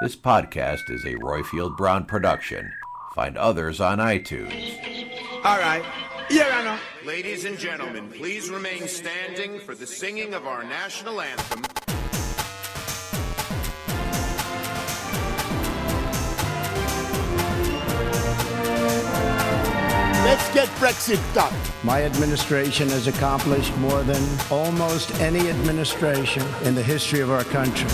This podcast is a Roifield Brown production. Find others on iTunes. All right. Yeah, I know. Ladies and gentlemen, please remain standing for the singing of our national anthem. let's get Brexit done. My administration has accomplished more than almost any administration in the history of our country.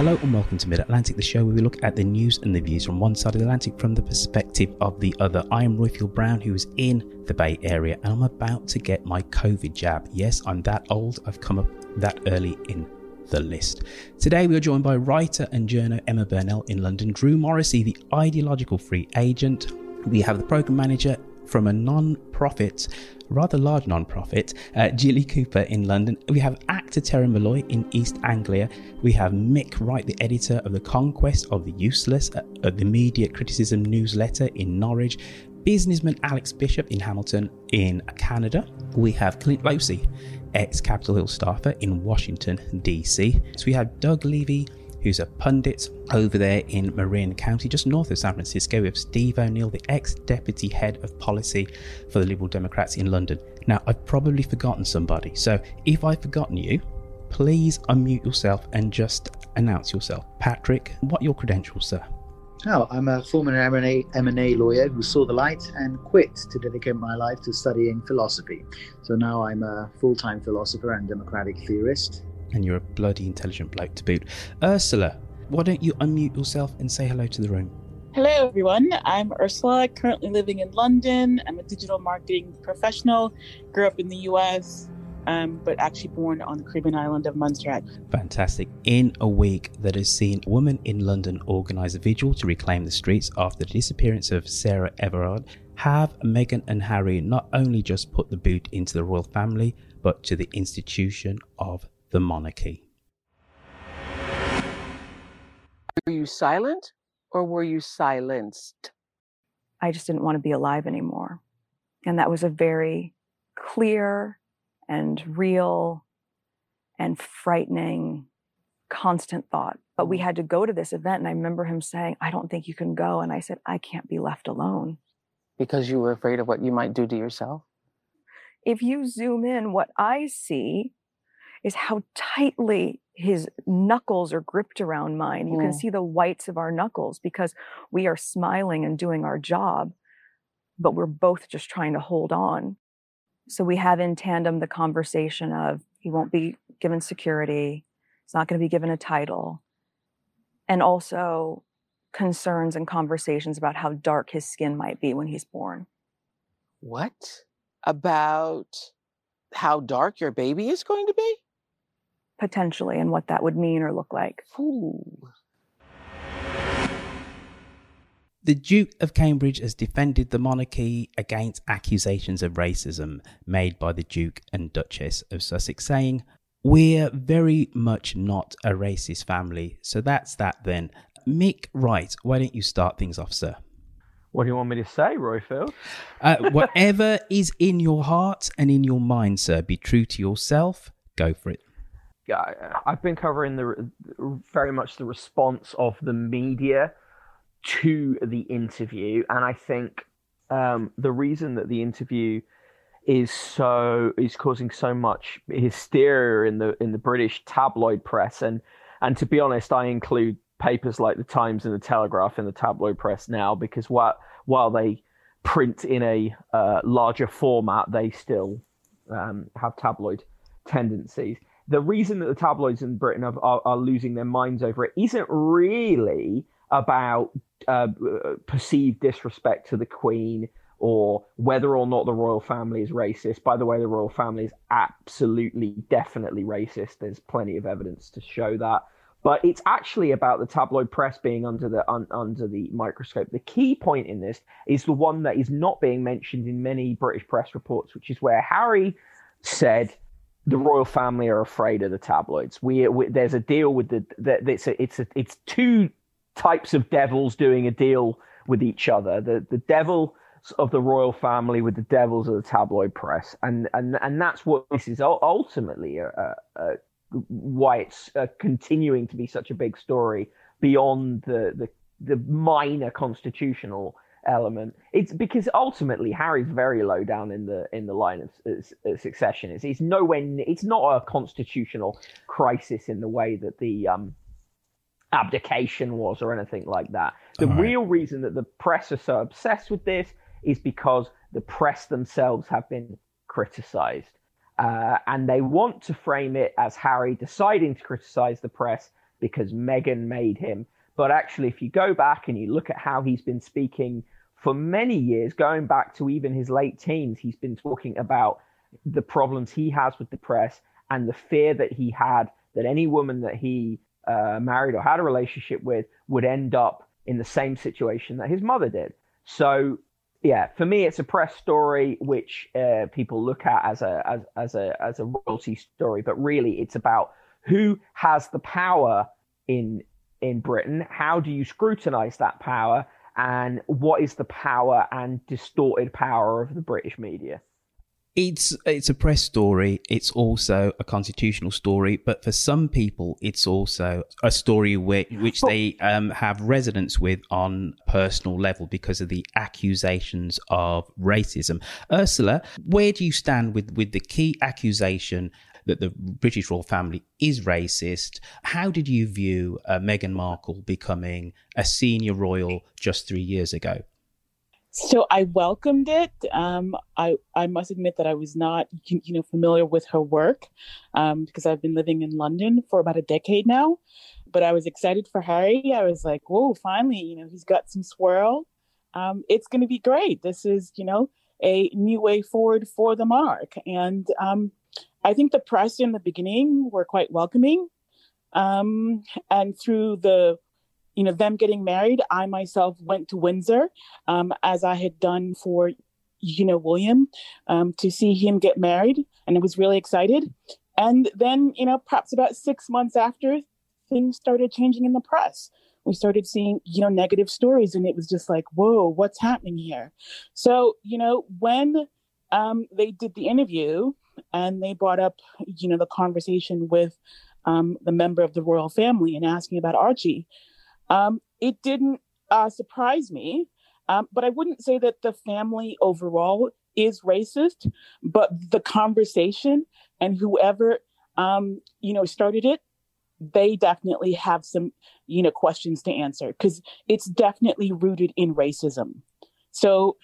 Hello and welcome to Mid Atlantic, the show where we look at the news and the views from one side of the Atlantic from the perspective of the other. I am Roifield Brown, who is in the Bay Area, and I'm about to get my COVID jab. Yes, I'm that old, I've come up that early in the list. Today we are joined by writer and journo Emma Burnell in London, Drew Morrissey, the ideological free agent. We have the program manager from a non-profit, rather large non-profit, uh, Jilly Cooper in London. We have actor Terry Malloy in East Anglia. We have Mick Wright, the editor of The Conquest of the Useless, uh, the media criticism newsletter in Norwich. Businessman Alex Bishop in Hamilton in Canada. We have Clint Losey, ex Capitol Hill staffer in Washington, D.C. So we have Doug Levy, who's a pundit over there in Marin County, just north of San Francisco. We have Steve O'Neill, the ex deputy head of policy for the Liberal Democrats in London. Now, I've probably forgotten somebody, so if I've forgotten you, please unmute yourself and just announce yourself. Patrick, what your credentials, sir? Oh, I'm a former M&A, M&A lawyer who saw the light and quit to dedicate my life to studying philosophy. So now I'm a full-time philosopher and democratic theorist. And you're a bloody intelligent bloke to boot. Ursula, why don't you unmute yourself and say hello to the room? Hello, everyone. I'm Ursula, currently living in London. I'm a digital marketing professional, grew up in the US, um, but actually born on the Caribbean island of Montserrat. Fantastic. In a week that has seen a woman in London organise a vigil to reclaim the streets after the disappearance of Sarah Everard, have Meghan and Harry not only just put the boot into the royal family, but to the institution of the monarchy. Were you silent or were you silenced? I just didn't want to be alive anymore. And that was a very clear and real and frightening constant thought. But we mm. had to go to this event. And I remember him saying, I don't think you can go. And I said, I can't be left alone. Because you were afraid of what you might do to yourself? If you zoom in, what I see is how tightly his knuckles are gripped around mine. You can Mm. see the whites of our knuckles because we are smiling and doing our job, but we're both just trying to hold on. So we have in tandem the conversation of he won't be given security, he's not going to be given a title, and also concerns and conversations about how dark his skin might be when he's born. What? About how dark your baby is going to be? Potentially, and what that would mean or look like. Ooh. The Duke of Cambridge has defended the monarchy against accusations of racism made by the Duke and Duchess of Sussex, saying, We're very much not a racist family. So that's that then. Mick Wright, why don't you start things off, sir? What do you want me to say, Roifield? Uh, whatever is in your heart and in your mind, sir, be true to yourself. Go for it. Yeah, I've been covering the very much the response of the media to the interview, and I think um, the reason that the interview is so is causing so much hysteria in the in the British tabloid press, and and to be honest, I include papers like the Times and the Telegraph in the tabloid press now because while while they print in a uh, larger format, they still um, have tabloid tendencies. The reason that the tabloids in Britain are, are, are losing their minds over it isn't really about uh, perceived disrespect to the Queen or whether or not the royal family is racist. By the way, the royal family is absolutely, definitely racist. There's plenty of evidence to show that. But it's actually about the tabloid press being under the un, under the microscope. The key point in this is the one that is not being mentioned in many British press reports, which is where Harry said the royal family are afraid of the tabloids. We, we there's a deal with the that it's a, it's a, it's two types of devils doing a deal with each other. The the devil of the royal family with the devils of the tabloid press, and and and that's what this is ultimately a, a, a, why it's uh, continuing to be such a big story beyond the the, the minor constitutional element. It's because ultimately Harry's very low down in the in the line of, succession. It's, it's nowhere. It's not a constitutional crisis in the way that the um, abdication was or anything like that. The right. real reason that the press are so obsessed with this is because the press themselves have been criticized. Uh, and they want to frame it as Harry deciding to criticize the press because Meghan made him. But actually, if you go back and you look at how he's been speaking for many years, going back to even his late teens, he's been talking about the problems he has with the press and the fear that he had that any woman that he uh, married or had a relationship with would end up in the same situation that his mother did. So yeah, for me, it's a press story which uh, people look at as a as as a as a royalty story, but really it's about who has the power in in Britain. How do you scrutinize that power, and what is the power and distorted power of the British media? it's it's a press story it's also a constitutional story but for some people it's also a story which, which they um, have resonance with on personal level because of the accusations of racism ursula where do you stand with with the key accusation that the British royal family is racist. How did you view uh, Meghan Markle becoming a senior royal just three years ago? So I welcomed it. Um, I I must admit that I was not you, know familiar with her work um, because I've been living in London for about a decade now. But I was excited for Harry. I was like, "Whoa! Finally, you know, he's got some swirl. Um, it's going to be great. This is you know a new way forward for the monarch." And um, I think the press in the beginning were quite welcoming, um, and through the you know them getting married i myself went to windsor um, as i had done for you know william um, to see him get married and i was really excited. And then you know perhaps about six months after things started changing in the press. We started seeing you know negative stories and it was just like whoa what's happening here? So you know when um, they did the interview and they brought up you know the conversation with um, the member of the royal family and asking about archie um, it didn't uh, surprise me, um, but I wouldn't say that the family overall is racist, but the conversation and whoever um, you know started it, they definitely have some you know questions to answer because it's definitely rooted in racism. So,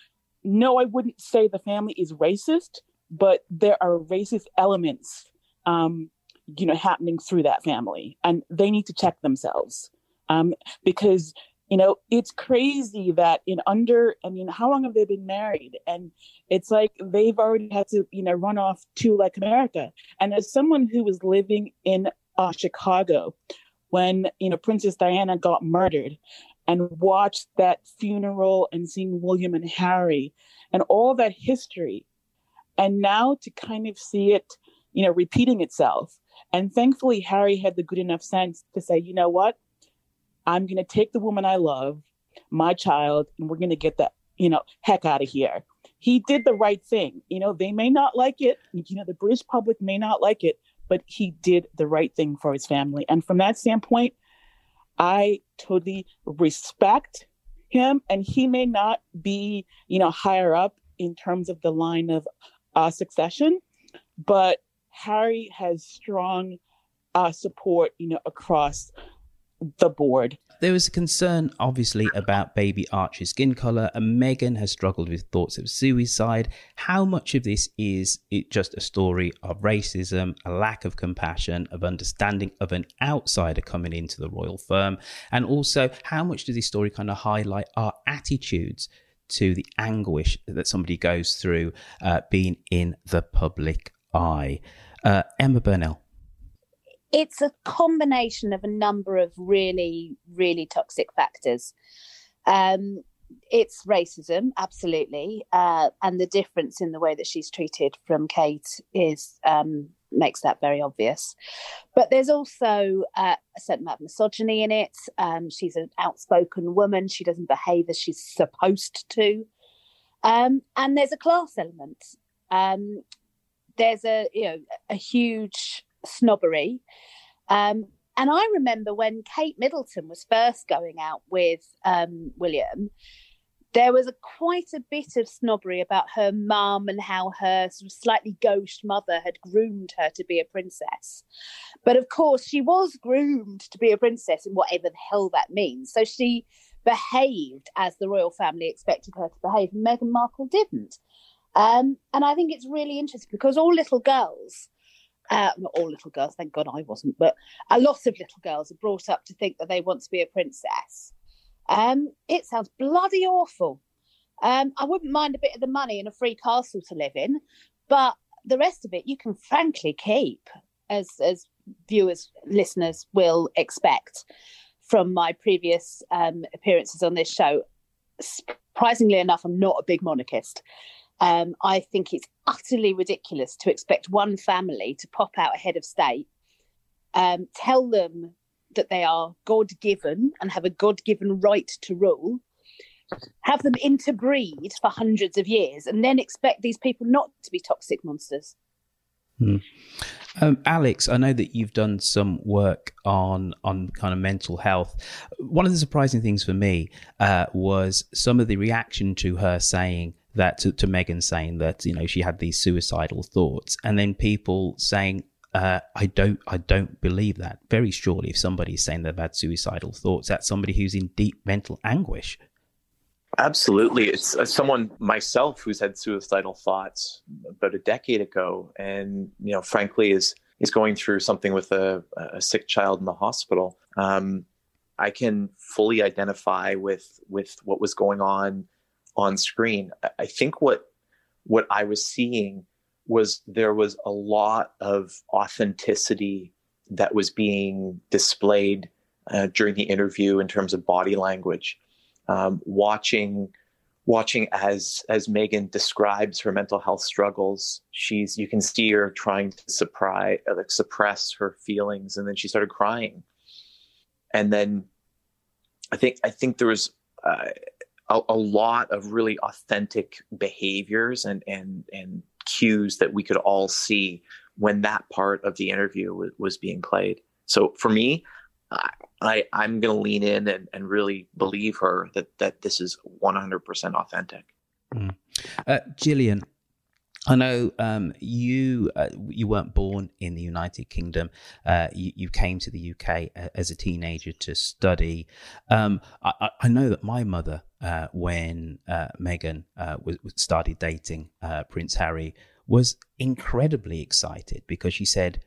no, I wouldn't say the family is racist, but there are racist elements, um, you know, happening through that family, and they need to check themselves. Um, because you know it's crazy that in under i mean how long have they been married? And it's like they've already had to you know run off to like america. And as someone who was living in uh, chicago when you know princess diana got murdered and watched that funeral and seeing william and harry and all that history and now to kind of see it you know repeating itself and thankfully harry had the good enough sense to say you know what I'm going to take the woman I love, my child, and we're going to get the, you know, heck out of here. He did the right thing. You know, they may not like it. You know, the British public may not like it, but he did the right thing for his family. And from that standpoint, I totally respect him, and he may not be, you know, higher up in terms of the line of uh, succession, but Harry has strong uh, support, you know, across the board. There was a concern, obviously, about baby Archie's skin color, and Meghan has struggled with thoughts of suicide. How much of this is it just a story of racism, a lack of compassion, of understanding of an outsider coming into the royal firm, and also how much does this story kind of highlight our attitudes to the anguish that somebody goes through uh, being in the public eye? Uh, Emma Burnell it's a combination of a number of really, really toxic factors. Um, it's racism, absolutely, uh, and the difference in the way that she's treated from Kate is um, makes that very obvious. But there's also uh, a certain amount of misogyny in it. Um, she's an outspoken woman; she doesn't behave as she's supposed to, um, and there's a class element. Um, there's a you know a huge snobbery. Um, and I remember when Kate Middleton was first going out with um, William, there was a quite a bit of snobbery about her mum and how her sort of slightly gauche mother had groomed her to be a princess. But of course, she was groomed to be a princess in whatever the hell that means. So she behaved as the royal family expected her to behave, Meghan Markle didn't. Um, and I think it's really interesting because all little girls uh, not all little girls, thank God I wasn't, but a lot of little girls are brought up to think that they want to be a princess. Um, it sounds bloody awful. Um, I wouldn't mind a bit of the money and a free castle to live in, but the rest of it you can frankly keep, as as viewers, listeners will expect from my previous um, appearances on this show. Surprisingly enough, I'm not a big monarchist. Um, I think it's utterly ridiculous to expect one family to pop out a head of state, um, tell them that they are God given and have a God given right to rule, have them interbreed for hundreds of years, and then expect these people not to be toxic monsters. Hmm. Um, Alex, I know that you've done some work on on kind of mental health. One of the surprising things for me uh, was some of the reaction to her saying that to, to Meghan saying that you know she had these suicidal thoughts, and then people saying, uh, "I don't, I don't believe that." Very surely, if somebody's saying they've had suicidal thoughts, that's somebody who's in deep mental anguish. Absolutely, it's uh, someone myself who's had suicidal thoughts about a decade ago, and you know, frankly, is is going through something with a, a sick child in the hospital. Um, I can fully identify with with what was going on on screen. I think what what I was seeing was there was a lot of authenticity that was being displayed uh, during the interview in terms of body language. Um, watching watching as as Meghan describes her mental health struggles, she's you can see her trying to surprise, like suppress her feelings, and then she started crying. And then I think I think there was uh, a, a lot of really authentic behaviors and and and cues that we could all see when that part of the interview was, was being played. So for me, I, I am going to lean in and, and really believe her that that this is 100% authentic. Mm. Uh, Gillian, I know um, you uh, you weren't born in the United Kingdom. Uh, you, you, came to the UK uh, as a teenager to study. Um, I, I, know that my mother, uh, when uh, Meghan uh, was, started dating Prince Harry, was incredibly excited because she said,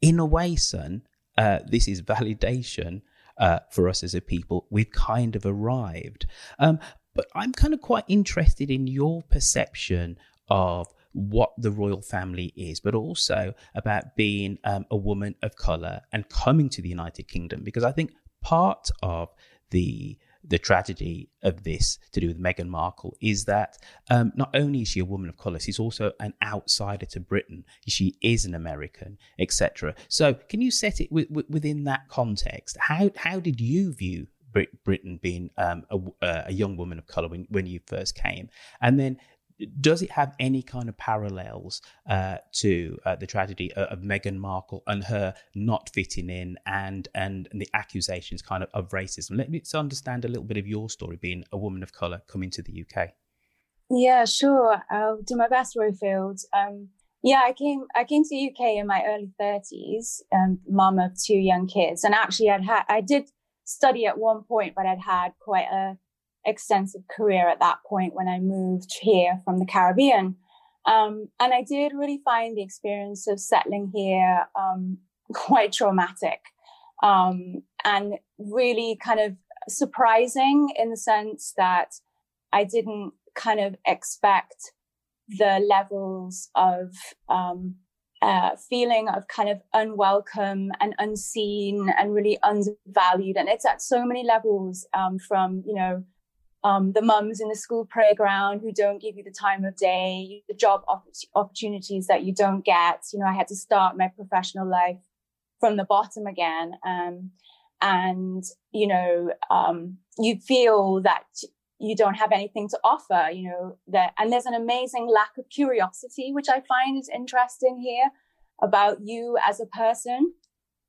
"In a way, son, this is validation." for us as a people, we've kind of arrived. Um, but I'm kind of quite interested in your perception of what the royal family is, but also about being um, a woman of color and coming to the United Kingdom. Because I think part of the the tragedy of this to do with Meghan Markle is that um, not only is she a woman of color, she's also an outsider to Britain. She is an American, etc. So, can you set it w- w- within that context? How how did you view Britain being um, a, a, young woman of color when, when you first came, and then does it have any kind of parallels uh, to uh, the tragedy of Meghan Markle and her not fitting in and and the accusations kind of of racism? Let me understand a little bit of your story, being a woman of color coming to the UK. Yeah, sure. I'll do my best, Roifield. Um, yeah, I came I came to the UK in my early thirties, um, mum of two young kids, and actually I'd had I did study at one point, but I'd had quite a extensive career at that point when I moved here from the Caribbean. Um, and I did really find the experience of settling here um, quite traumatic um, and really kind of surprising in the sense that I didn't kind of expect the levels of um, uh, feeling of kind of unwelcome and unseen and really undervalued. And it's at so many levels um, from, you know, um, the mums in the school playground who don't give you the time of day, the job opp- opportunities that you don't get. You know, I had to start my professional life from the bottom again. Um, and, you know, um, you feel that you don't have anything to offer, you know, that, and there's an amazing lack of curiosity, which I find is interesting here about you as a person.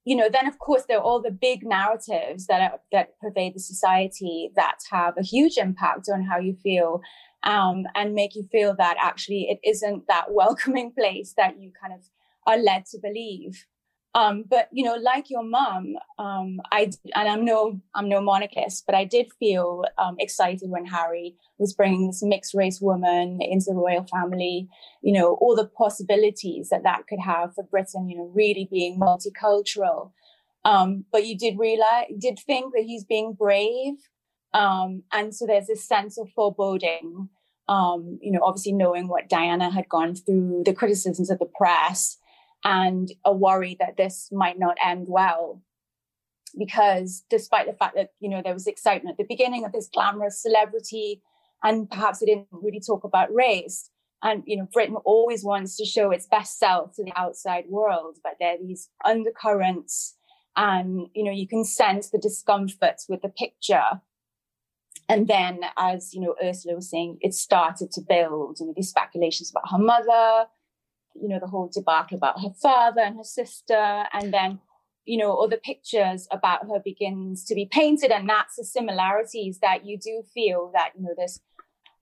You know, then of course there are all the big narratives that are, that pervade the society that have a huge impact on how you feel, um, and make you feel that actually it isn't that welcoming place that you kind of are led to believe. Um, but you know, like your mom, um, I and I'm no I'm no monarchist, but I did feel um, excited when Harry was bringing this mixed race woman into the royal family. You know, all the possibilities that that could have for Britain. You know, really being multicultural. Um, but you did realize, did think that he's being brave, um, and so there's this sense of foreboding. Um, you know, obviously knowing what Diana had gone through, the criticisms of the press and a worry that this might not end well. Because despite the fact that, you know, there was excitement at the beginning of this glamorous celebrity, and perhaps it didn't really talk about race. And, you know, Britain always wants to show its best self to the outside world, but there are these undercurrents and, you know, you can sense the discomfort with the picture. And then, as, you know, Ursula was saying, it started to build, you know, these speculations about her mother, you know, the whole debacle about her father and her sister. And then, you know, the pictures about her begins to be painted. And that's the similarities that you do feel that, you know, this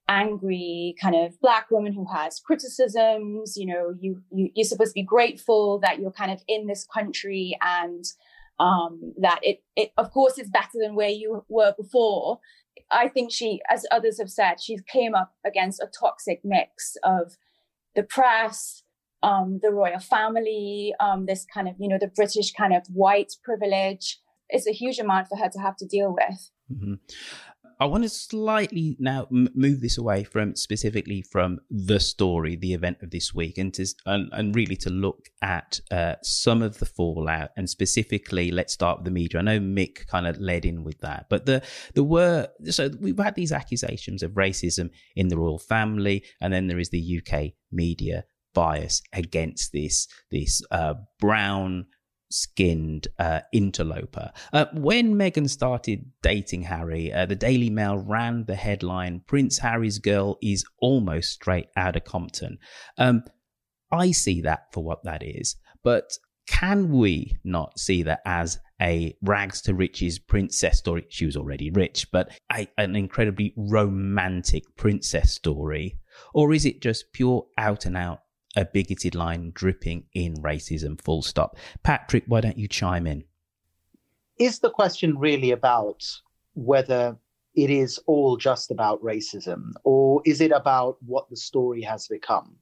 angry kind of black woman who has criticisms, you know, you, you you're supposed to be grateful that you're kind of in this country and um, that it, it of course is better than where you were before. I think she, as others have said, she came up against a toxic mix of the press, um, the royal family, um, this kind of, you know, the British kind of white privilege. It's a huge amount for her to have to deal with. Mm-hmm. I want to slightly now move this away from specifically from the story, the event of this week, and to and, and really to look at uh, some of the fallout, and specifically, let's start with the media. I know Mick kind of led in with that, but the there were so we've had these accusations of racism in the royal family, and then there is the UK media bias against this this uh, brown skinned uh, interloper. Uh, when Meghan started dating Harry, uh, the Daily Mail ran the headline Prince Harry's girl is almost straight out of Compton. Um, I see that for what that is, but can we not see that as a rags to riches princess story? She was already rich, but a, an incredibly romantic princess story. Or is it just pure out and out a bigoted line dripping in racism, full stop. Patrick, why don't you chime in? Is the question really about whether it is all just about racism, or is it about what the story has become?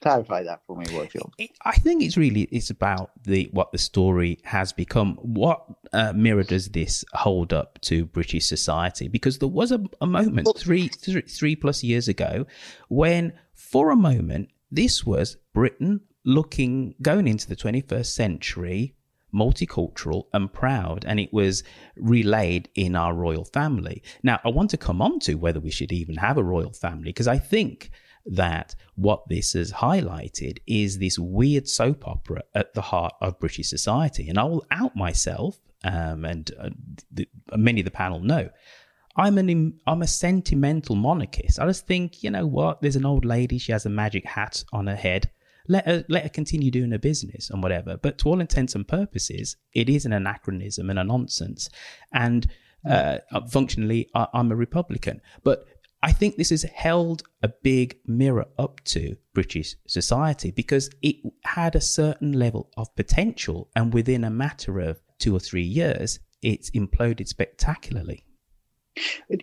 Clarify that for me, Roifield. I think it's really it's about the what the story has become. What uh, mirror does this hold up to British society? Because there was a, a moment three, three three plus years ago when, for a moment, this was Britain looking, going into the 21st century, multicultural and proud, and it was relayed in our royal family. Now, I want to come on to whether we should even have a royal family, because I think that what this has highlighted is this weird soap opera at the heart of British society. And I will out myself, um, and uh, the, many of the panel know. I'm an I'm a sentimental monarchist. I just think, you know what? There's an old lady. She has a magic hat on her head. Let her let her continue doing her business and whatever. But to all intents and purposes, it is an anachronism and a nonsense. And uh, functionally, I, I'm a Republican. But I think this has held a big mirror up to British society because it had a certain level of potential, and within a matter of two or three years, it's imploded spectacularly.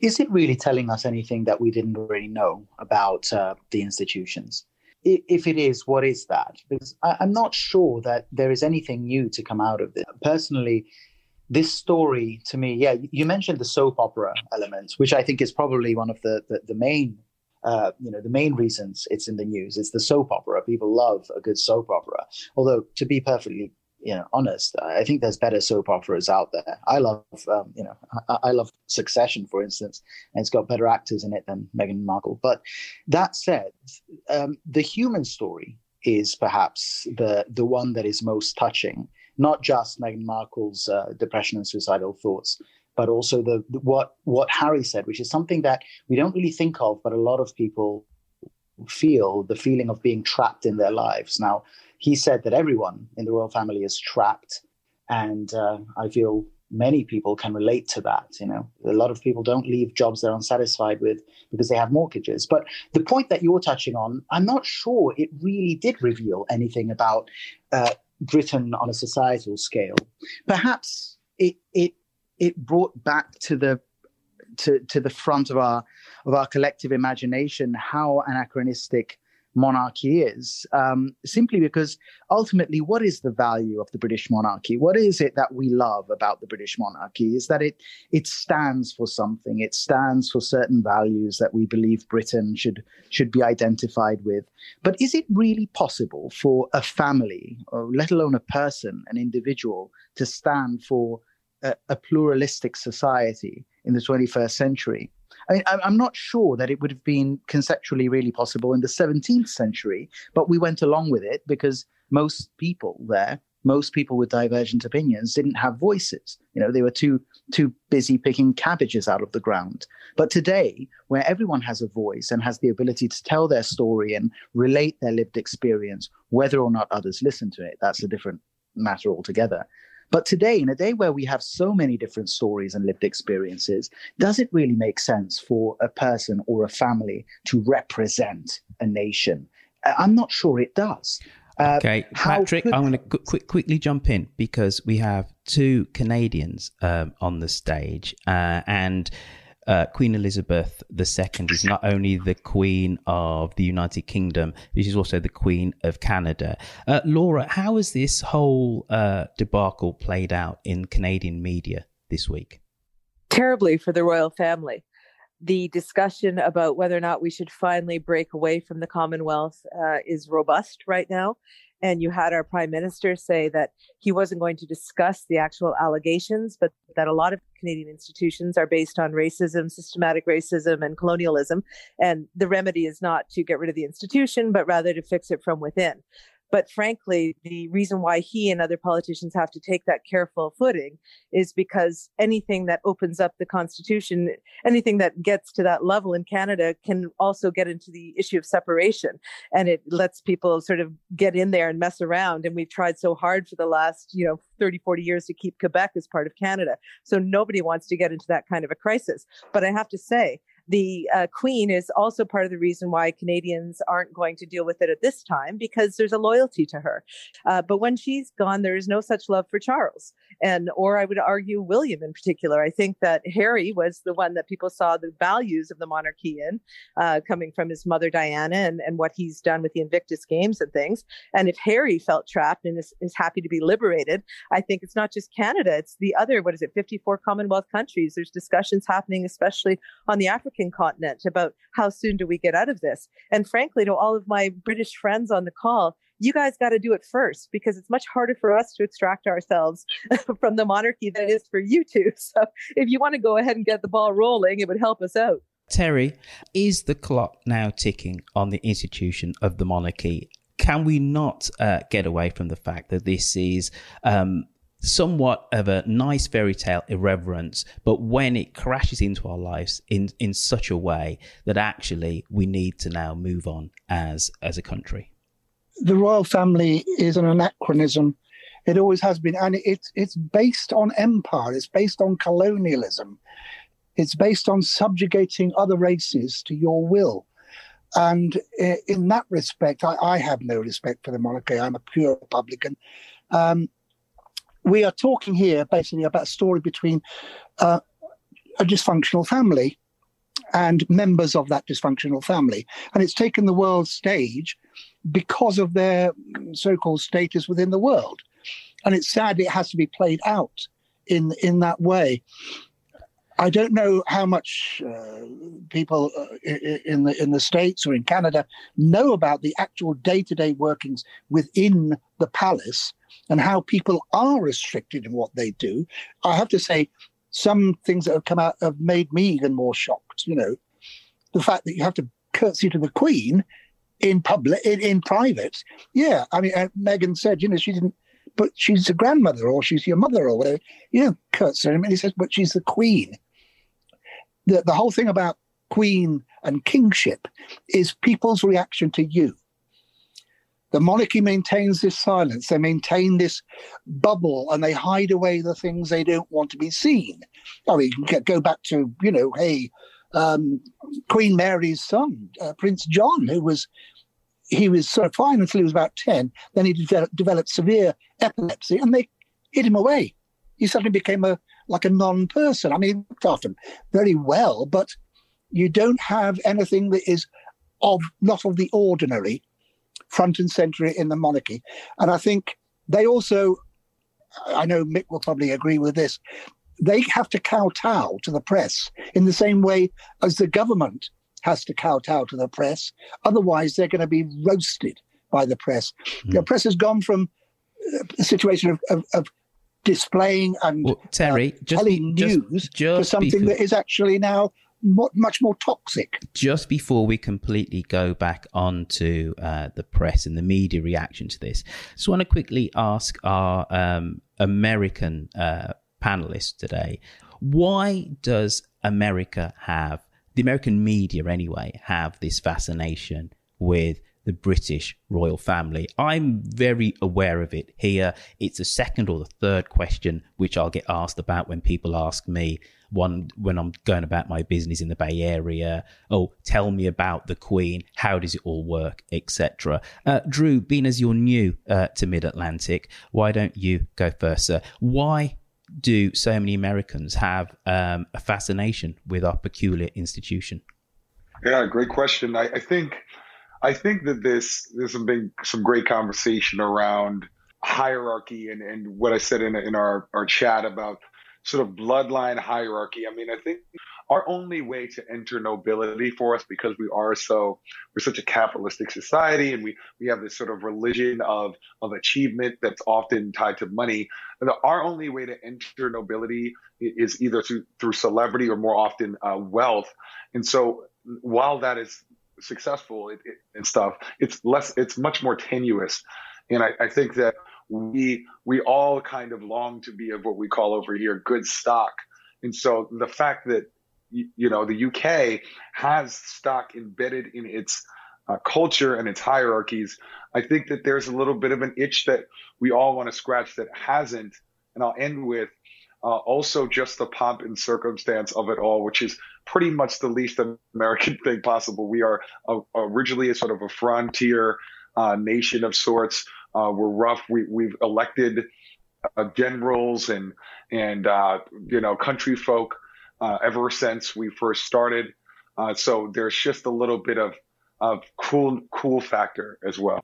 Is it really telling us anything that we didn't already know about uh, the institutions? If it is, what is that? Because I, am not sure that there is anything new to come out of this. Personally, this story to me, yeah, you mentioned the soap opera element, which I think is probably one of the the, the main, uh, you know, the main reasons it's in the news. It's the soap opera. People love a good soap opera. Although, to be perfectly you know honest, I think there's better soap operas out there. I love, um, you know, I, I, love Succession, for instance, and it's got better actors in it than Meghan Markle. But that said, um, the human story is perhaps the the one that is most touching not just Meghan Markle's uh, depression and suicidal thoughts, but also the, the, what what Harry said, which is something that we don't really think of, but a lot of people feel the feeling of being trapped in their lives. Now, he said that everyone in the royal family is trapped, and uh, I feel many people can relate to that. You know, a lot of people don't leave jobs they're unsatisfied with because they have mortgages. But the point that you're touching on, I'm not sure it really did reveal anything about uh, Britain on a societal scale. Perhaps it it it brought back to the to, to the front of our of our collective imagination how anachronistic monarchy is, um, simply because ultimately, what is the value of the British monarchy? What is it that we love about the British monarchy? Is that it it stands for something. It stands for certain values that we believe Britain should should be identified with. But is it really possible for a family, or let alone a person, an individual, to stand for a, a pluralistic society in the 21st century? I I'm not sure that it would have been conceptually really possible in the 17th century, but we went along with it because most people there, most people with divergent opinions, didn't have voices. You know, they were too too busy picking cabbages out of the ground. But today, where everyone has a voice and has the ability to tell their story and relate their lived experience, whether or not others listen to it, that's a different matter altogether. But today, in a day where we have so many different stories and lived experiences, does it really make sense for a person or a family to represent a nation? I'm not sure it does. Uh, okay, Patrick, could... I'm going to quick, quickly jump in because we have two Canadians um, on the stage, uh, and uh, Queen Elizabeth II is not only the Queen of the United Kingdom, but she's also the Queen of Canada. Uh, Laura, how has this whole uh, debacle played out in Canadian media this week? Terribly for the royal family. The discussion about whether or not we should finally break away from the Commonwealth uh, is robust right now. And you had our prime minister say that he wasn't going to discuss the actual allegations, but that a lot of Canadian institutions are based on racism, systematic racism, and colonialism. And the remedy is not to get rid of the institution, but rather to fix it from within. But frankly, the reason why he and other politicians have to take that careful footing is because anything that opens up the Constitution, anything that gets to that level in Canada can also get into the issue of separation. And it lets people sort of get in there and mess around. And we've tried so hard for the last, you know, 30, 40 years to keep Quebec as part of Canada. So nobody wants to get into that kind of a crisis. But I have to say, the uh, Queen is also part of the reason why Canadians aren't going to deal with it at this time because there's a loyalty to her. Uh, but when she's gone, there is no such love for Charles, and or I would argue William in particular. I think that Harry was the one that people saw the values of the monarchy in, uh, coming from his mother Diana and, and what he's done with the Invictus Games and things. And if Harry felt trapped and is, is happy to be liberated, I think it's not just Canada; it's the other what is it, 54 Commonwealth countries. There's discussions happening, especially on the African Continent about how soon do we get out of this. And frankly, to all of my British friends on the call, you guys got to do it first because it's much harder for us to extract ourselves from the monarchy than it is for you to. So if you want to go ahead and get the ball rolling, it would help us out. Terry, is the clock now ticking on the institution of the monarchy? Can we not uh, get away from the fact that this is um, somewhat of a nice fairy tale irreverence, but when it crashes into our lives in, in such a way that actually we need to now move on as as a country. The royal family is an anachronism. It always has been, and it's it's based on empire. It's based on colonialism. It's based on subjugating other races to your will. And in that respect, I, I have no respect for the monarchy. I'm a pure Republican. Um, we are talking here basically about a story between uh, a dysfunctional family and members of that dysfunctional family. And it's taken the world stage because of their so called status within the world. And it's sad it has to be played out in, in that way. I don't know how much uh, people uh, in the in the states or in Canada know about the actual day to day workings within the palace and how people are restricted in what they do. I have to say, some things that have come out have made me even more shocked. You know, the fact that you have to curtsy to the Queen in public, in, in private. Yeah, I mean, uh, Meghan said, you know, she didn't, but she's a grandmother or she's your mother or whatever. You know, curtsy. I he says, but she's the Queen. The the whole thing about Queen and kingship is people's reaction to you. The monarchy maintains this silence. They maintain this bubble and they hide away the things they don't want to be seen. I mean, go back to, you know, hey, um, Queen Mary's son, uh, Prince John, who was he was sort of fine until he was about 10. Then he developed, developed severe epilepsy and they hid him away. He suddenly became a like a non-person. I mean, looked after him very well, but you don't have anything that is of not of the ordinary front and center in the monarchy. And I think they also, I know Mick will probably agree with this, they have to kowtow to the press in the same way as the government has to kowtow to the press. Otherwise, they're going to be roasted by the press. Mm. The press has gone from a situation of, of, of displaying and well, Terry, uh, just, telling just, news just to something before, that is actually now much more toxic. Just before we completely go back onto uh, the press and the media reaction to this, I just want to quickly ask our um, American uh, panelists today why does America have, the American media anyway, have this fascination with the British royal family. I'm very aware of it here. It's the second or the third question which I'll get asked about when people ask me one when I'm going about my business in the Bay Area. Oh, tell me about the Queen. How does it all work, etc. Uh, Drew, being as you're new uh, to Mid Atlantic, why don't you go first, sir? Why do so many Americans have um, a fascination with our peculiar institution? Yeah, great question. I, I think I think that this there's some big some great conversation around hierarchy and, and what I said in in our, our chat about sort of bloodline hierarchy. I mean, I think our only way to enter nobility for us because we are so we're such a capitalistic society and we we have this sort of religion of of achievement that's often tied to money and our only way to enter nobility is either through through celebrity or more often uh, wealth and so while that is successful it, it, and stuff it's less it's much more tenuous and I, I think that we we all kind of long to be of what we call over here good stock. And so the fact that you know the UK has stock embedded in its uh, culture and its hierarchies, I think that there's a little bit of an itch that we all want to scratch that hasn't. And I'll end with uh, also just the pomp and circumstance of it all, which is pretty much the least American thing possible. We are a, originally a sort of a frontier uh, nation of sorts. Uh, we're rough. We, we've elected uh, generals and and uh, you know country folk uh, ever since we first started. Uh, so there's just a little bit of of cool cool factor as well.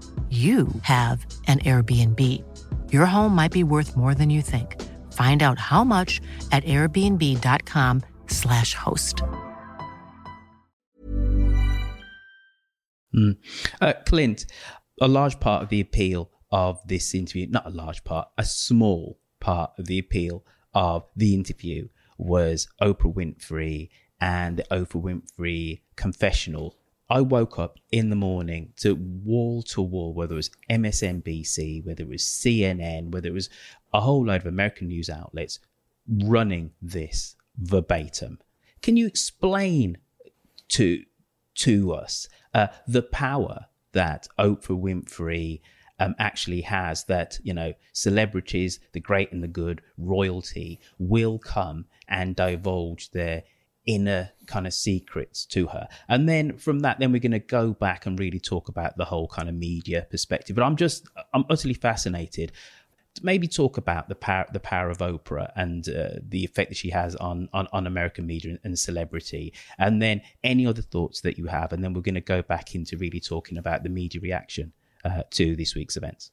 you have an Airbnb. Your home might be worth more than you think. Find out how much at airbnb.com/slash host. Mm. Uh, Clint, a large part of the appeal of this interview, not a large part, a small part of the appeal of the interview was Oprah Winfrey and the Oprah Winfrey confessional I woke up in the morning to wall to wall, whether it was MSNBC, whether it was CNN, whether it was a whole load of American news outlets running this verbatim. Can you explain to to us uh, the power that Oprah Winfrey um, actually has? That you know, celebrities, the great and the good, royalty will come and divulge their inner kind of secrets to her. And then from that, then we're going to go back and really talk about the whole kind of media perspective. But I'm just, I'm utterly fascinated. Maybe talk about the power, the power of Oprah and uh, the effect that she has on, on, on American media and celebrity, and then any other thoughts that you have, and then we're going to go back into really talking about the media reaction uh, to this week's events.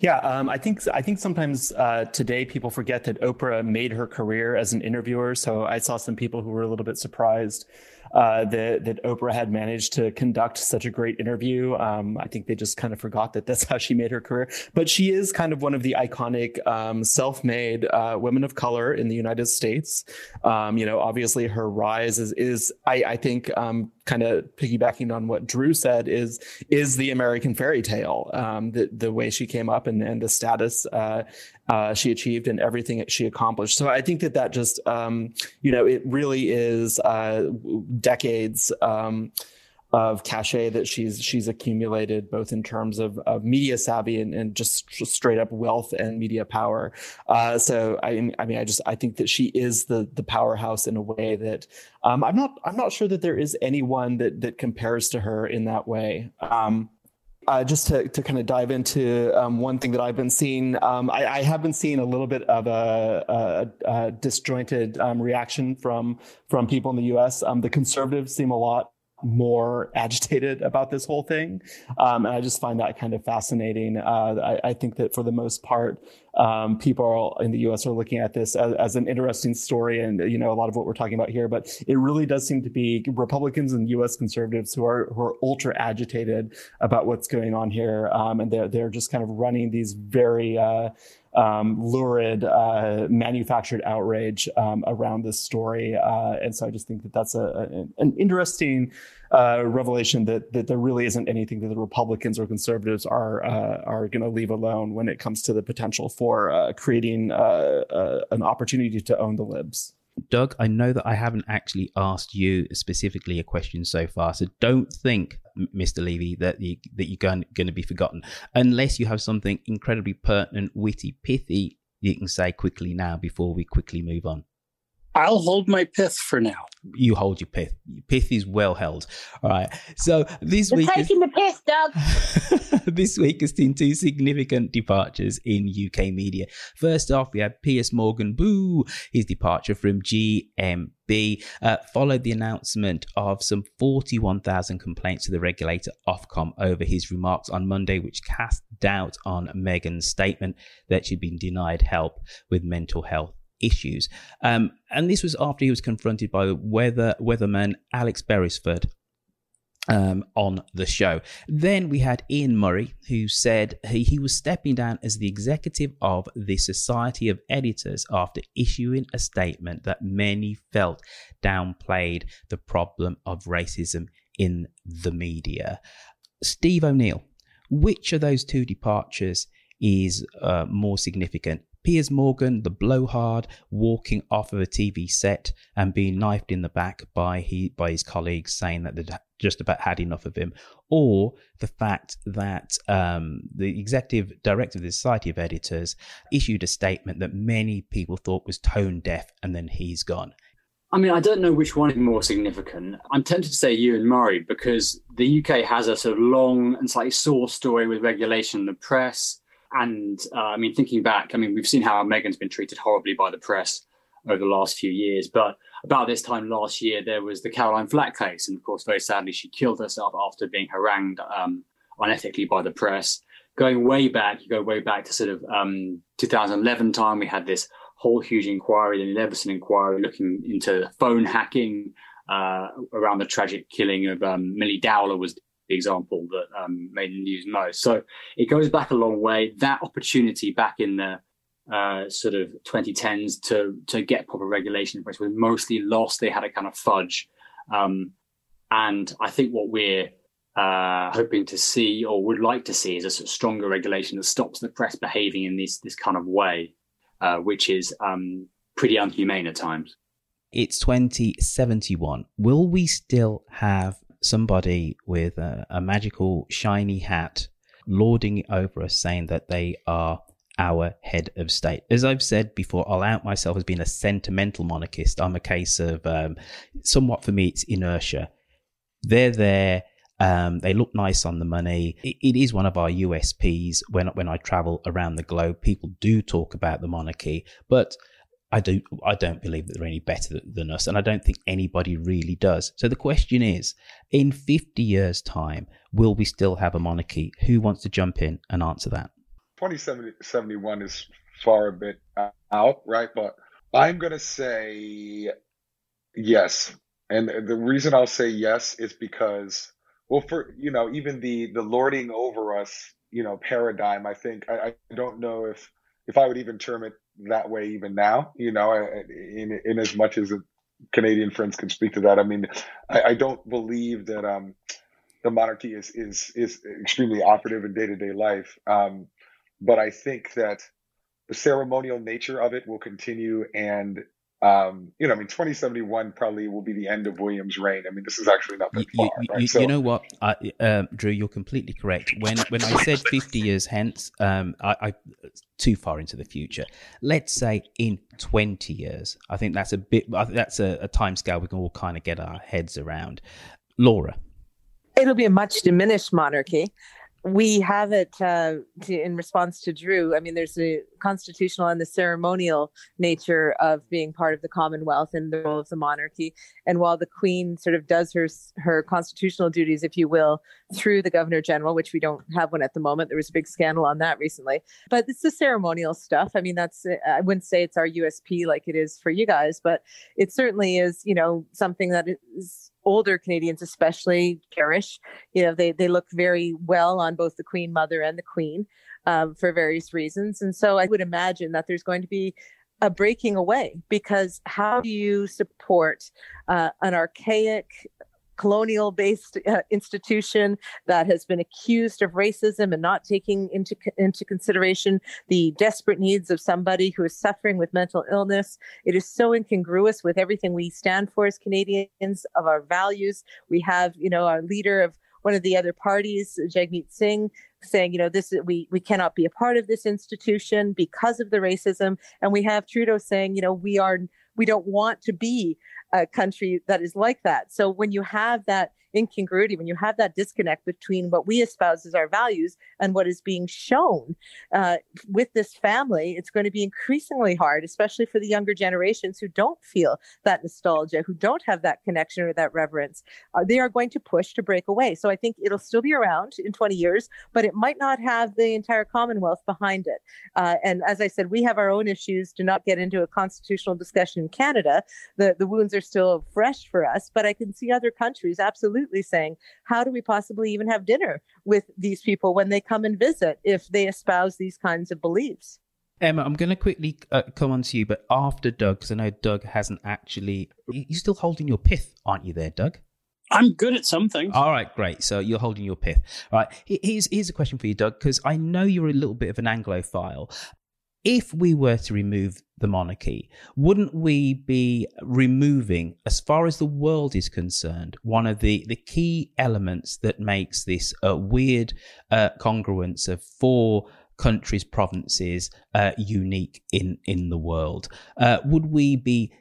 Yeah, um, I think I think sometimes uh, today people forget that Oprah made her career as an interviewer. So I saw some people who were a little bit surprised uh, that that Oprah had managed to conduct such a great interview. Um, I think they just kind of forgot that that's how she made her career. But she is kind of one of the iconic um, self-made uh, women of color in the United States. Um, you know, obviously her rise is is I, I think um, kind of piggybacking on what Drew said is is the American fairy tale. Um, the the way she came up and and the status uh, uh, she achieved and everything that she accomplished. So I think that that just, um, you know, it really is uh, decades um, of cachet that she's she's accumulated, both in terms of, of media savvy and, and just, straight up wealth and media power. Uh, so I, I mean, I just I think that she is the the powerhouse in a way that um, I'm not I'm not sure that there is anyone that that compares to her in that way. Um, uh, just to, to kind of dive into um, one thing that I've been seeing, um, I, I, have been seeing a little bit of a, a, a disjointed um, reaction from from people in the U.S. Um, the conservatives seem a lot more agitated about this whole thing. Um, and I just find that kind of fascinating. Uh, I, I, think that for the most part, um, people in the US are looking at this as, as, an interesting story and, you know, a lot of what we're talking about here, but it really does seem to be Republicans and US conservatives who are, who are ultra agitated about what's going on here. Um, and they're, they're just kind of running these very, uh, um, lurid, uh, manufactured outrage um, around this story. Uh, and so I just think that that's a, a an interesting uh, revelation that that there really isn't anything that the Republicans or conservatives are uh, are going to leave alone when it comes to the potential for uh, creating uh, an opportunity to own the libs. Doug, I know that I haven't actually asked you specifically a question so far, so don't think, Mr. Levy, that you that you're going, going to be forgotten, unless you have something incredibly pertinent, witty, pithy you can say quickly now before we quickly move on. I'll hold my pith for now. You hold your pith. Your pith is well held. All right. So this You're week, taking the piss, Doug. this week has seen two significant departures in UK media. First off, we had Piers Morgan, boo, his departure from GMB uh, followed the announcement of some 41,000 complaints to the regulator Ofcom over his remarks on Monday, which cast doubt on Meghan's statement that she'd been denied help with mental health issues. Um, and this was after he was confronted by weather weatherman Alex Beresford um, on the show. Then we had Ian Murray, who said he, he was stepping down as the executive of the Society of Editors after issuing a statement that many felt downplayed the problem of racism in the media. Steve O'Neill, which of those two departures is uh, more significant? Piers Morgan, the blowhard, walking off of a TV set and being knifed in the back by he by his colleagues, saying that they'd just about had enough of him, or the fact that um, the executive director of the Society of Editors issued a statement that many people thought was tone deaf, and then he's gone. I mean, I don't know which one is more significant. I'm tempted to say Ewan Murray because the UK has a sort of long and slightly sore story with regulation in the press. And uh, I mean, thinking back, I mean, we've seen how Meghan's been treated horribly by the press over the last few years. But about this time last year, there was the Caroline Flack case. And of course, very sadly, she killed herself after being harangued um, unethically by the press. Going way back, you go way back to sort of um, 2011 time, we had this whole huge inquiry, the Leveson inquiry, looking into phone hacking uh, around the tragic killing of um, Millie Dowler was the example that um, made the news most. So it goes back a long way. That opportunity back in the uh, sort of 2010s to to get proper regulation in place was mostly lost. They had a kind of fudge, um, and I think what we're uh, hoping to see or would like to see is a sort of stronger regulation that stops the press behaving in this this kind of way, uh, which is um, pretty unhumane at times. It's 2071. Will we still have somebody with a, a magical shiny hat lording over us saying that they are our head of state. As I've said before, I'll out myself as being a sentimental monarchist. I'm a case of um, somewhat for me, it's inertia. They're there. Um, they look nice on the money. It, it is one of our USPs when when I travel around the globe. People do talk about the monarchy, but I do I don't believe that they're any better than us, and I don't think anybody really does. So the question is, in 50 years' time, will we still have a monarchy? Who wants to jump in and answer that? 2071 is far a bit out, right? But I'm going to say yes. And the reason I'll say yes is because, well, for, you know, even the, the lording over us, you know, paradigm, I think, I, I don't know if, if I would even term it that way even now, you know, in, in as much as Canadian friends can speak to that. I mean, I, I don't believe that, um, the monarchy is, is, is extremely operative in day to day life. Um, but I think that the ceremonial nature of it will continue. And, um, you know, I mean, 2071 probably will be the end of William's reign. I mean, this is actually not that you, far. You, right? so, you know what, I, uh, Drew, you're completely correct. When when I said 50 years hence, um, I, I too far into the future. Let's say in 20 years. I think that's a bit. I think that's a, a time scale we can all kind of get our heads around. Laura. It'll be a much diminished monarchy we have it uh, to, in response to Drew. I mean, there's the constitutional and the ceremonial nature of being part of the Commonwealth and the role of the monarchy. And while the Queen sort of does her her constitutional duties, if you will, through the Governor General, which we don't have one at the moment, there was a big scandal on that recently. But it's the ceremonial stuff. I mean, that's I wouldn't say it's our USP like it is for you guys, but it certainly is. You know, something that is older Canadians especially cherish. You know, they they look very well on both the Queen Mother and the Queen um, for various reasons, and so I would imagine that there's going to be a breaking away because how do you support uh, an archaic colonial based uh, institution that has been accused of racism and not taking into into consideration the desperate needs of somebody who is suffering with mental illness. It is so incongruous with everything we stand for as Canadians of our values. We have you know our leader of one of the other parties Jagmeet Singh saying you know this we we cannot be a part of this institution because of the racism. And we have Trudeau saying you know we are we don't want to be a country that is like that. So when you have that incongruity, when you have that disconnect between what we espouse as our values and what is being shown uh, with this family, it's going to be increasingly hard, especially for the younger generations who don't feel that nostalgia, who don't have that connection or that reverence. Uh, they are going to push to break away. So I think it'll still be around in 20 years, but it might not have the entire Commonwealth behind it. Uh, and as I said, we have our own issues. Do not get into a constitutional discussion in Canada. The the wounds are still fresh for us, but I can see other countries absolutely absolutely saying, how do we possibly even have dinner with these people when they come and visit if they espouse these kinds of beliefs? Emma, I'm going to quickly uh, come on to you, but after Doug, because I know Doug hasn't actually. You're still holding your pith, aren't you, there, Doug? I'm good at some things. All right, great. So you're holding your pith. All right. Here's here's a question for you, Doug, because I know you're a little bit of an Anglophile, if we were to remove the monarchy, wouldn't we be removing, as far as the world is concerned, one of the, the key elements that makes this a weird uh, congruence of four countries, provinces, uh, unique in, in the world? Uh, would we be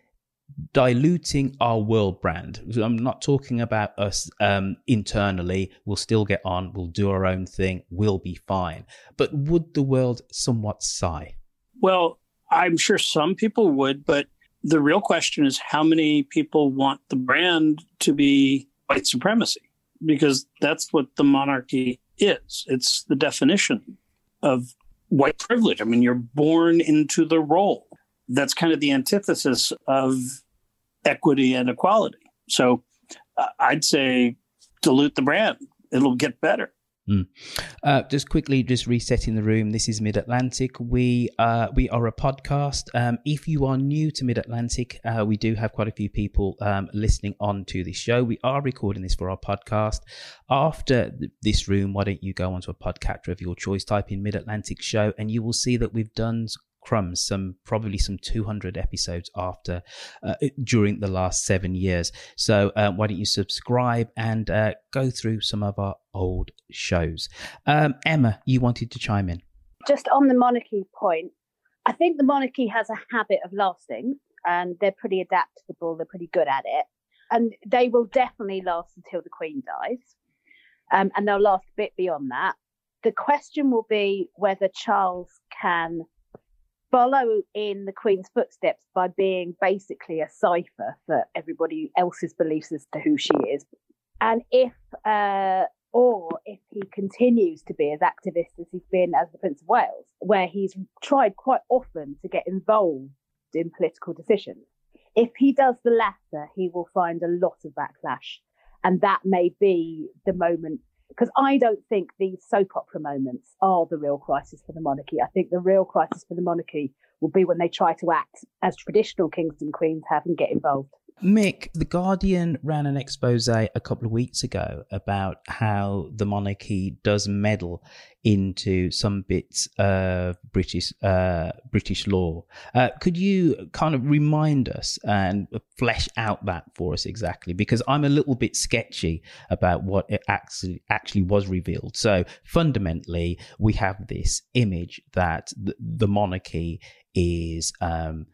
diluting our world brand. I'm not talking about us um, internally. We'll still get on. We'll do our own thing. We'll be fine. But would the world somewhat sigh? Well, I'm sure some people would, but the real question is how many people want the brand to be white supremacy? Because that's what the monarchy is. It's the definition of white privilege. I mean, you're born into the role. That's kind of the antithesis of equity and equality. So uh, I'd say dilute the brand, it'll get better. Mm. Uh, just quickly, just resetting the room. This is Mid Atlantic. We uh, we are a podcast. Um, if you are new to Mid Atlantic, uh, we do have quite a few people um, listening on to the show. We are recording this for our podcast. After th- this room, why don't you go onto a podcatcher of your choice, type in Mid Atlantic Show, and you will see that we've done crumbs some probably some 200 episodes after uh, during the last seven years. So um, why don't you subscribe and uh, go through some of our old shows. Um, emma you wanted to chime in. Just on the monarchy point i think the monarchy has a habit of lasting and they're pretty adaptable they're pretty good at it. And they will definitely last until the queen dies um, and they'll last a bit beyond that. The question will be whether charles can follow in the Queen's footsteps by being basically a cipher for everybody else's beliefs as to who she is. And if, uh, or if he continues to be as activist as he's been as the Prince of Wales, where he's tried quite often to get involved in political decisions. If he does the latter, he will find a lot of backlash. And that may be the moment because I don't think these soap opera moments are the real crisis for the monarchy. I think the real crisis for the monarchy will be when they try to act as traditional kings and queens have and get involved. Mick, The Guardian ran an expose a couple of weeks ago about how the monarchy does meddle into some bits of British uh, British law. Uh, could you kind of remind us and flesh out that for us exactly? Because I'm a little bit sketchy about what it actually actually was revealed. So fundamentally, we have this image that the, the monarchy is. Um,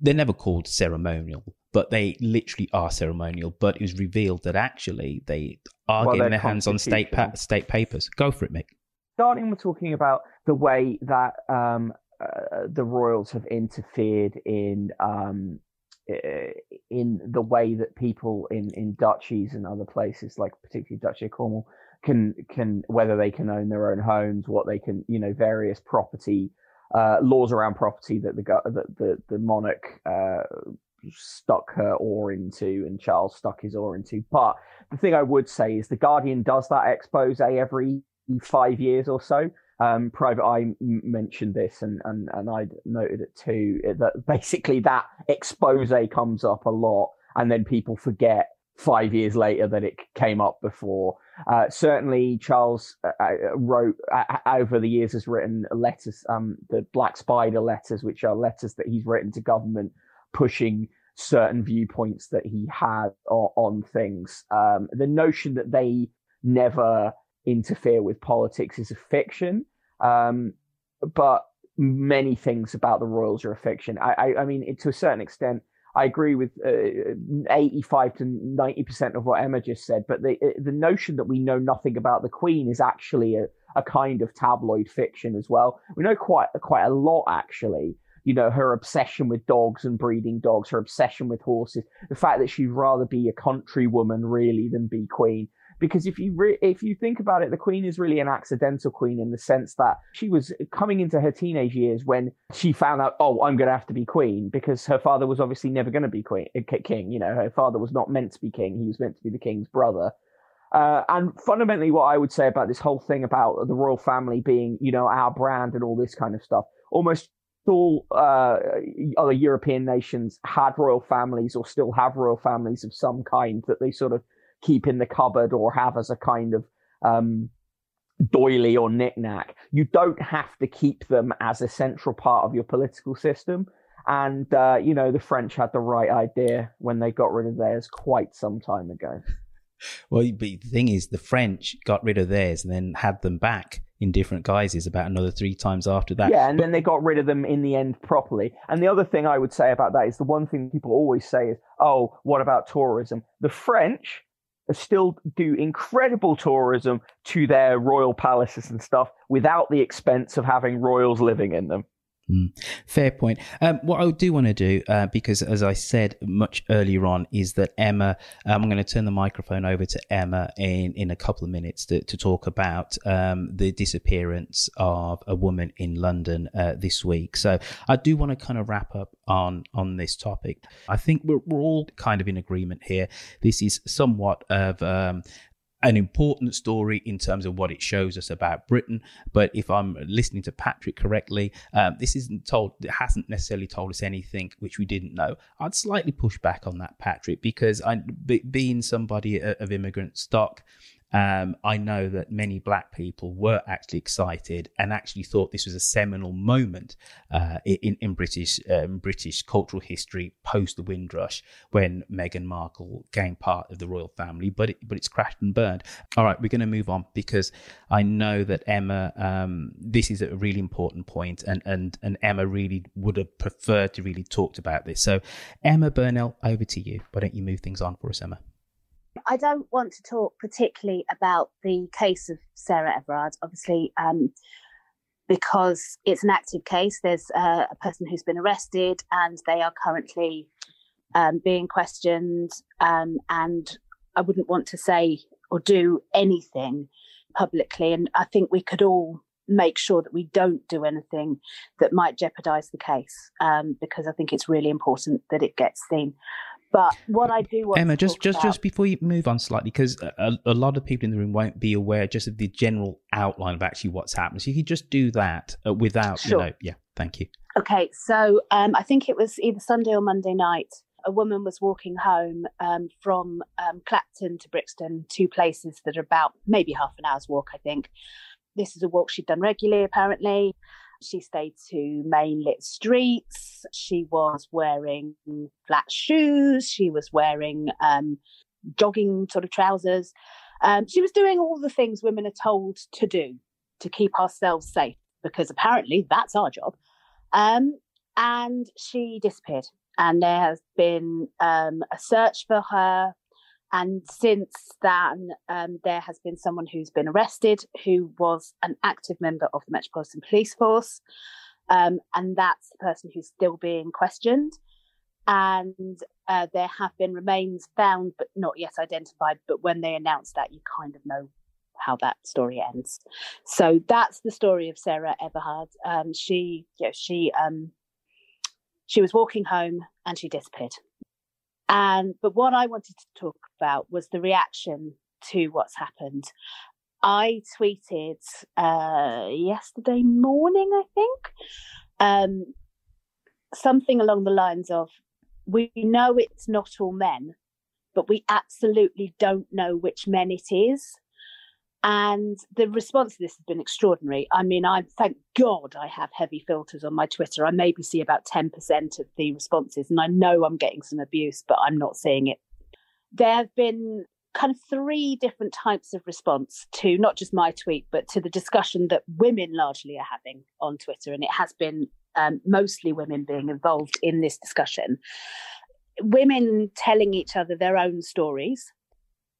they're never called ceremonial, but they literally are ceremonial. But it was revealed that actually they are well, getting their hands on state pa- state papers. Go for it, Mick. Starting with talking about the way that um, uh, the royals have interfered in um, in the way that people in, in duchies and other places, like particularly Duchy of Cornwall, can can whether they can own their own homes, what they can, you know, various property uh, laws around property that the that the the monarch uh, stuck her oar into and Charles stuck his oar into. But the thing I would say is the Guardian does that expose every five years or so. Um, Private Eye mentioned this, and, and, and I noted it too. That basically that expose comes up a lot, and then people forget five years later that it came up before. Uh, certainly, Charles uh, uh wrote uh, over the years has written letters, um, the Black Spider letters, which are letters that he's written to government pushing certain viewpoints that he had on, on things. Um, the notion that they never interfere with politics is a fiction, um, but many things about the royals are a fiction. I, I, I mean, it, to a certain extent, I agree with uh, 85 to 90% of what Emma just said, but the uh, the notion that we know nothing about the Queen is actually a, a kind of tabloid fiction as well. We know quite quite a lot actually. You know, her obsession with dogs and breeding dogs, her obsession with horses, the fact that she'd rather be a countrywoman really than be queen because if you re- if you think about it, the queen is really an accidental queen in the sense that she was coming into her teenage years when she found out, oh, I'm going to have to be queen because her father was obviously never going to be queen uh, king. You know, her father was not meant to be king; he was meant to be the king's brother. Uh, and fundamentally, what I would say about this whole thing about the royal family being, you know, our brand and all this kind of stuff, almost all uh, other European nations had royal families or still have royal families of some kind that they sort of keep in the cupboard or have as a kind of um, doily or knickknack. You don't have to keep them as a central part of your political system. And, uh, you know, the French had the right idea when they got rid of theirs quite some time ago. Well, but the thing is, the French got rid of theirs and then had them back in different guises about another three times after that. Yeah, and but, then they got rid of them in the end properly. And the other thing I would say about that is the one thing people always say is, oh, what about tourism? The French still do incredible tourism to their royal palaces and stuff without the expense of having royals living in them. Mm, fair point. Um, what I do want to do, uh, because as I said much earlier on, is that Emma, um, I'm going to turn the microphone over to Emma in, in a couple of minutes to, to talk about um, the disappearance of a woman in London uh, this week. So I do want to kind of wrap up on, on this topic. I think we're, we're all kind of in agreement here. This is somewhat of um, an important story in terms of what it shows us about Britain. But if I'm listening to Patrick correctly, um, this isn't told, it hasn't necessarily told us anything which we didn't know. I'd slightly push back on that, Patrick, because I, being somebody of immigrant stock, um, I know that many black people were actually excited and actually thought this was a seminal moment uh, in, in British um, British cultural history post the Windrush when Meghan Markle became part of the royal family. But it, but it's crashed and burned. All right, we're going to move on because I know that Emma. Um, this is a really important point, and and and Emma really would have preferred to really talked about this. So, Emma Burnell, over to you. Why don't you move things on for us, Emma? I don't want to talk particularly about the case of Sarah Everard, obviously, um, because it's an active case. There's uh, a person who's been arrested and they are currently um, being questioned. Um, and I wouldn't want to say or do anything publicly. And I think we could all make sure that we don't do anything that might jeopardize the case um, because I think it's really important that it gets seen. But what I do want Emma, just just about... just before you move on slightly, because a, a, lot of people in the room won't be aware just of the general outline of actually what's happened. So you could just do that uh, without, sure. you know, yeah. Thank you. Okay, so um, I think it was either Sunday or Monday night. A woman was walking home um, from um, Clapham to Brixton, two places that are about maybe half an hour's walk, I think. This is a walk she'd done regularly, apparently. She stayed to main lit streets. She was wearing flat shoes. She was wearing um, jogging sort of trousers. Um, she was doing all the things women are told to do to keep ourselves safe, because apparently that's our job. Um, and she disappeared. And there has been um, a search for her and since then, um, there has been someone who's been arrested who was an active member of the Metropolitan Police Force. Um, and that's the person who's still being questioned. And uh, there have been remains found, but not yet identified. But when they announce that, you kind of know how that story ends. So that's the story of Sarah Everard. Um, she, you know, she, um, she was walking home and she disappeared. And but what I wanted to talk about was the reaction to what's happened. I tweeted uh, yesterday morning, I think, um, something along the lines of, "We know it's not all men, but we absolutely don't know which men it is." And the response to this has been extraordinary. I mean, I thank God I have heavy filters on my Twitter. I maybe see about 10% of the responses, and I know I'm getting some abuse, but I'm not seeing it. There have been kind of three different types of response to not just my tweet, but to the discussion that women largely are having on Twitter. And it has been um, mostly women being involved in this discussion. women telling each other their own stories.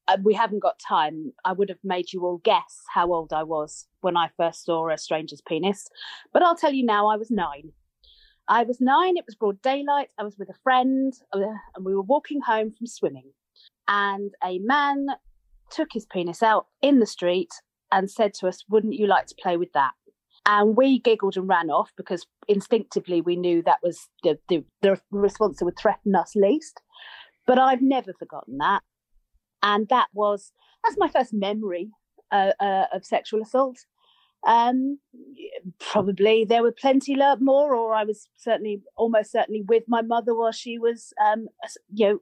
Uh, we haven't got time. I would have made you all guess how old I was when I first saw a stranger's penis, but I'll tell you now. I was nine. I was nine. It was broad daylight. I was with a friend, uh, and we were walking home from swimming. And a man took his penis out in the street and said to us, "Wouldn't you like to play with that?" And we giggled and ran off because instinctively we knew that was the, the, the response that would threaten us least. But I've never forgotten that. And that was, that's my first memory uh, uh, of sexual assault. Um, probably there were plenty more, or I was certainly, almost certainly with my mother while she was, um, you know,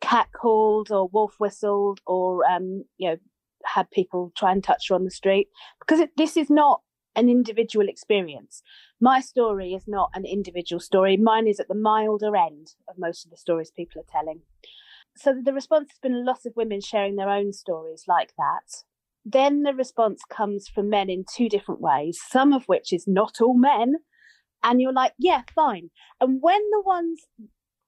catcalled or wolf whistled or, um, you know, had people try and touch her on the street because it, this is not an individual experience. My story is not an individual story. Mine is at the milder end of most of the stories people are telling. So the response has been a lot of women sharing their own stories like that. Then the response comes from men in two different ways, some of which is not all men. And you're like, yeah, fine. And when the ones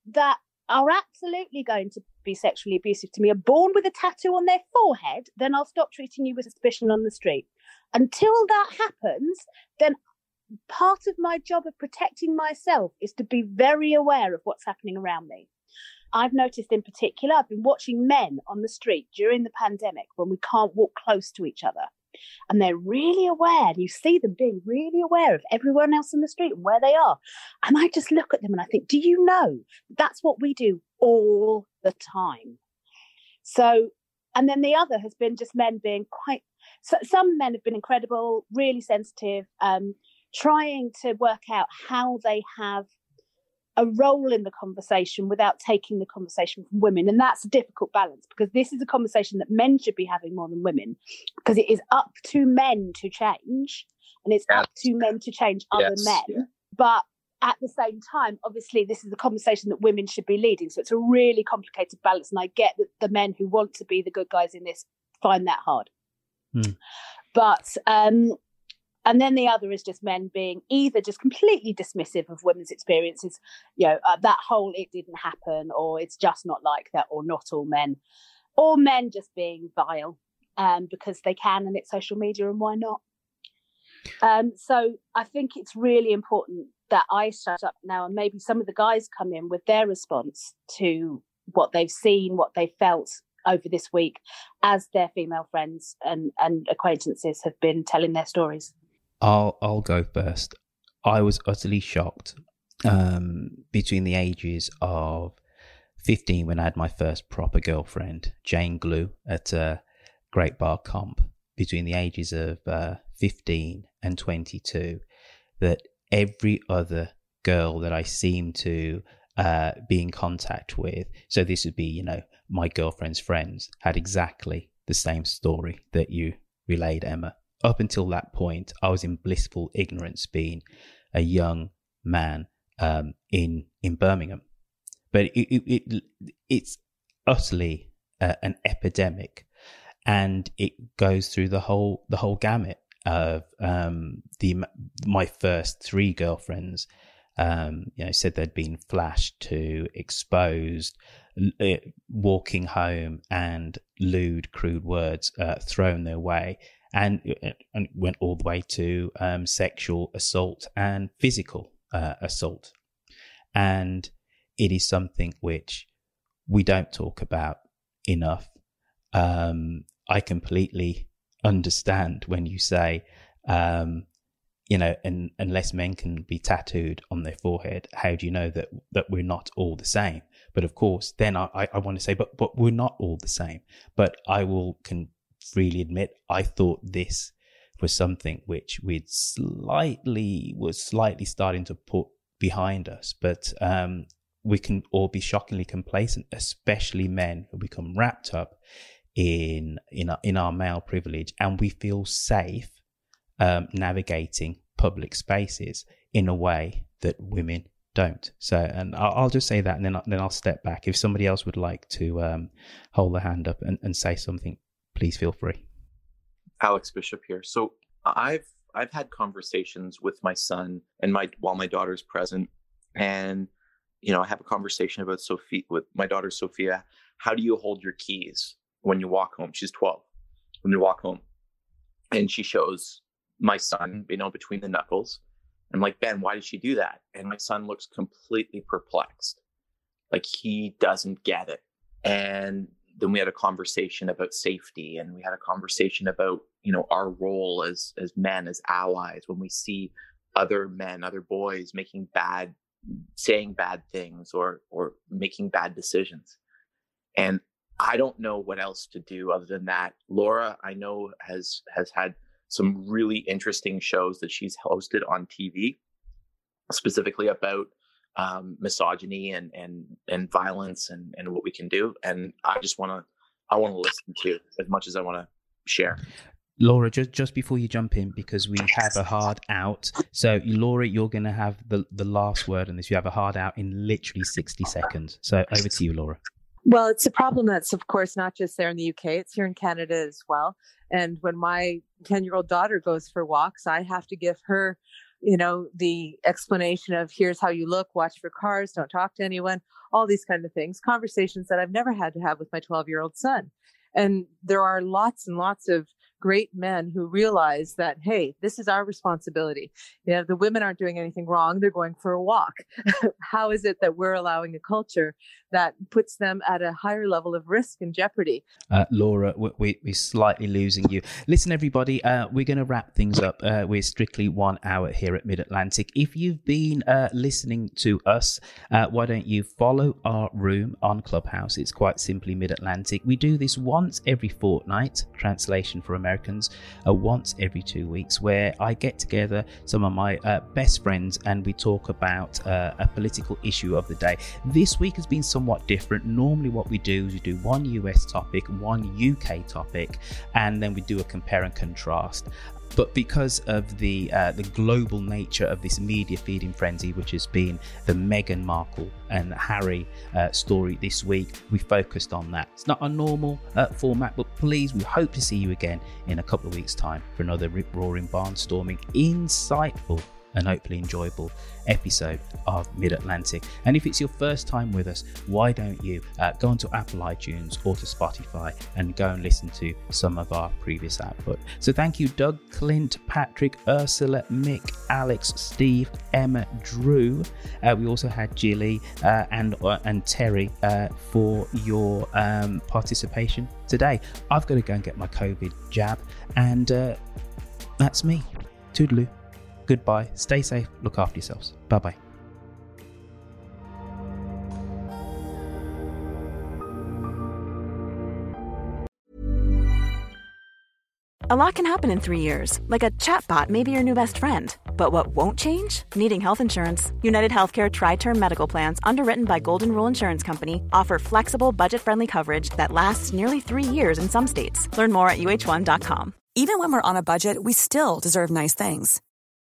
that are absolutely going to be sexually abusive to me are born with a tattoo on their forehead, then I'll stop treating you with suspicion on the street. Until that happens, then part of my job of protecting myself is to be very aware of what's happening around me. I've noticed in particular, I've been watching men on the street during the pandemic when we can't walk close to each other. And they're really aware, and you see them being really aware of everyone else in the street and where they are. And I just look at them and I think, do you know that's what we do all the time? So, and then the other has been just men being quite so some men have been incredible, really sensitive, um, trying to work out how they have a role in the conversation without taking the conversation from women. And that's a difficult balance because this is a conversation that men should be having more than women because it is up to men to change and it's yes. up to men to change other yes. men. Yeah. But at the same time, obviously, this is a conversation that women should be leading. So it's a really complicated balance. And I get that the men who want to be the good guys in this find that hard. Mm. But um, and then the other is just men being either just completely dismissive of women's experiences, you know, uh, that whole it didn't happen, or it's just not like that, or not all men, or men just being vile um, because they can and it's social media and why not? Um, so I think it's really important that I shut up now and maybe some of the guys come in with their response to what they've seen, what they felt, over this week as their female friends and, and acquaintances have been telling their stories? I'll I'll go first. I was utterly shocked um, between the ages of 15 when I had my first proper girlfriend, Jane Glue, at Great Barr Comp, between the ages of uh, 15 and 22, that every other girl that I seemed to uh, be in contact with, so this would be, you know, my girlfriend's friends had exactly the same story that you relayed, Emma. Up until that point, I was in blissful ignorance, being a young man um, in in Birmingham. But it, it, it it's utterly uh, an epidemic, and it goes through the whole the whole gamut of um, the my first three girlfriends. Um, you know, said they'd been flashed to exposed, uh, walking home and lewd, crude words uh, thrown their way, and, uh, and went all the way to um, sexual assault and physical uh, assault. And it is something which we don't talk about enough. Um, I completely understand when you say, um, you know, and, unless men can be tattooed on their forehead, how do you know that that we're not all the same? But of course, then I, I, I want to say, but but we're not all the same. But I will can freely admit, I thought this was something which we'd slightly was slightly starting to put behind us. But um, we can all be shockingly complacent, especially men who become wrapped up in in our, in our male privilege, and we feel safe um, navigating public spaces in a way that women don't. So, and I'll, I'll just say that, and then I'll, then I'll step back. If somebody else would like to um, hold their hand up and, and say something, please feel free. Alex Bishop here. So I've I've had conversations with my son and my while my daughter's present, and you know, I have a conversation about Sophie with my daughter Sophia. How do you hold your keys when you walk home? She's 12. When you walk home, and she shows my son, you know, between the knuckles. I'm like, Ben, why did she do that? And my son looks completely perplexed, like he doesn't get it. And then we had a conversation about safety, and we had a conversation about, you know, our role as as men, as allies, when we see other men, other boys making bad saying bad things or or making bad decisions. And I don't know what else to do other than that. Laura, I know has has had some really interesting shows that she's hosted on TV, specifically about um, misogyny and and and violence and and what we can do. And I just want to I want to listen to as much as I want to share. Laura, just just before you jump in, because we have a hard out. So, Laura, you're going to have the the last word on this. You have a hard out in literally sixty seconds. So, over to you, Laura. Well, it's a problem that's, of course, not just there in the UK, it's here in Canada as well. And when my 10 year old daughter goes for walks, I have to give her, you know, the explanation of here's how you look, watch for cars, don't talk to anyone, all these kind of things, conversations that I've never had to have with my 12 year old son. And there are lots and lots of great men who realize that, hey, this is our responsibility. You know, the women aren't doing anything wrong. They're going for a walk. How is it that we're allowing a culture that puts them at a higher level of risk and jeopardy? Uh, Laura, we, are slightly losing you. Listen, everybody, uh, we're going to wrap things up. Uh, we're strictly one hour here at Mid Atlantic. If you've been uh, listening to us, uh, why don't you follow our room on Clubhouse? It's quite simply Mid Atlantic. We do this once every fortnight, translation for America Americans uh, once every two weeks, where I get together some of my uh, best friends and we talk about uh, a political issue of the day. This week has been somewhat different. Normally, what we do is we do one US topic, one UK topic, and then we do a compare and contrast. But because of the uh, the global nature of this media feeding frenzy, which has been the Meghan Markle and Harry uh, story this week, we focused on that. It's not a normal uh, format, but please, we hope to see you again in a couple of weeks' time for another rip roaring barnstorming, insightful and hopefully enjoyable episode of Mid Atlantic. And if it's your first time with us, why don't you uh, go onto Apple iTunes or to Spotify and go and listen to some of our previous output? So thank you, Doug, Clint, Patrick, Ursula, Mick, Alex, Steve, Emma, Drew. Uh, we also had Jilly uh, and uh, and Terry uh, for your um, participation today. I've got to go and get my COVID jab, and uh, that's me. Toodaloo goodbye, stay safe, look after yourselves. Bye bye. A lot can happen in three years, like a chatbot may be your new best friend. But what won't change? Needing health insurance. United Healthcare Tri Term Medical Plans, underwritten by Golden Rule Insurance Company, offer flexible, budget friendly coverage that lasts nearly three years in some states. Learn more at uh1.com. Even when we're on a budget, we still deserve nice things.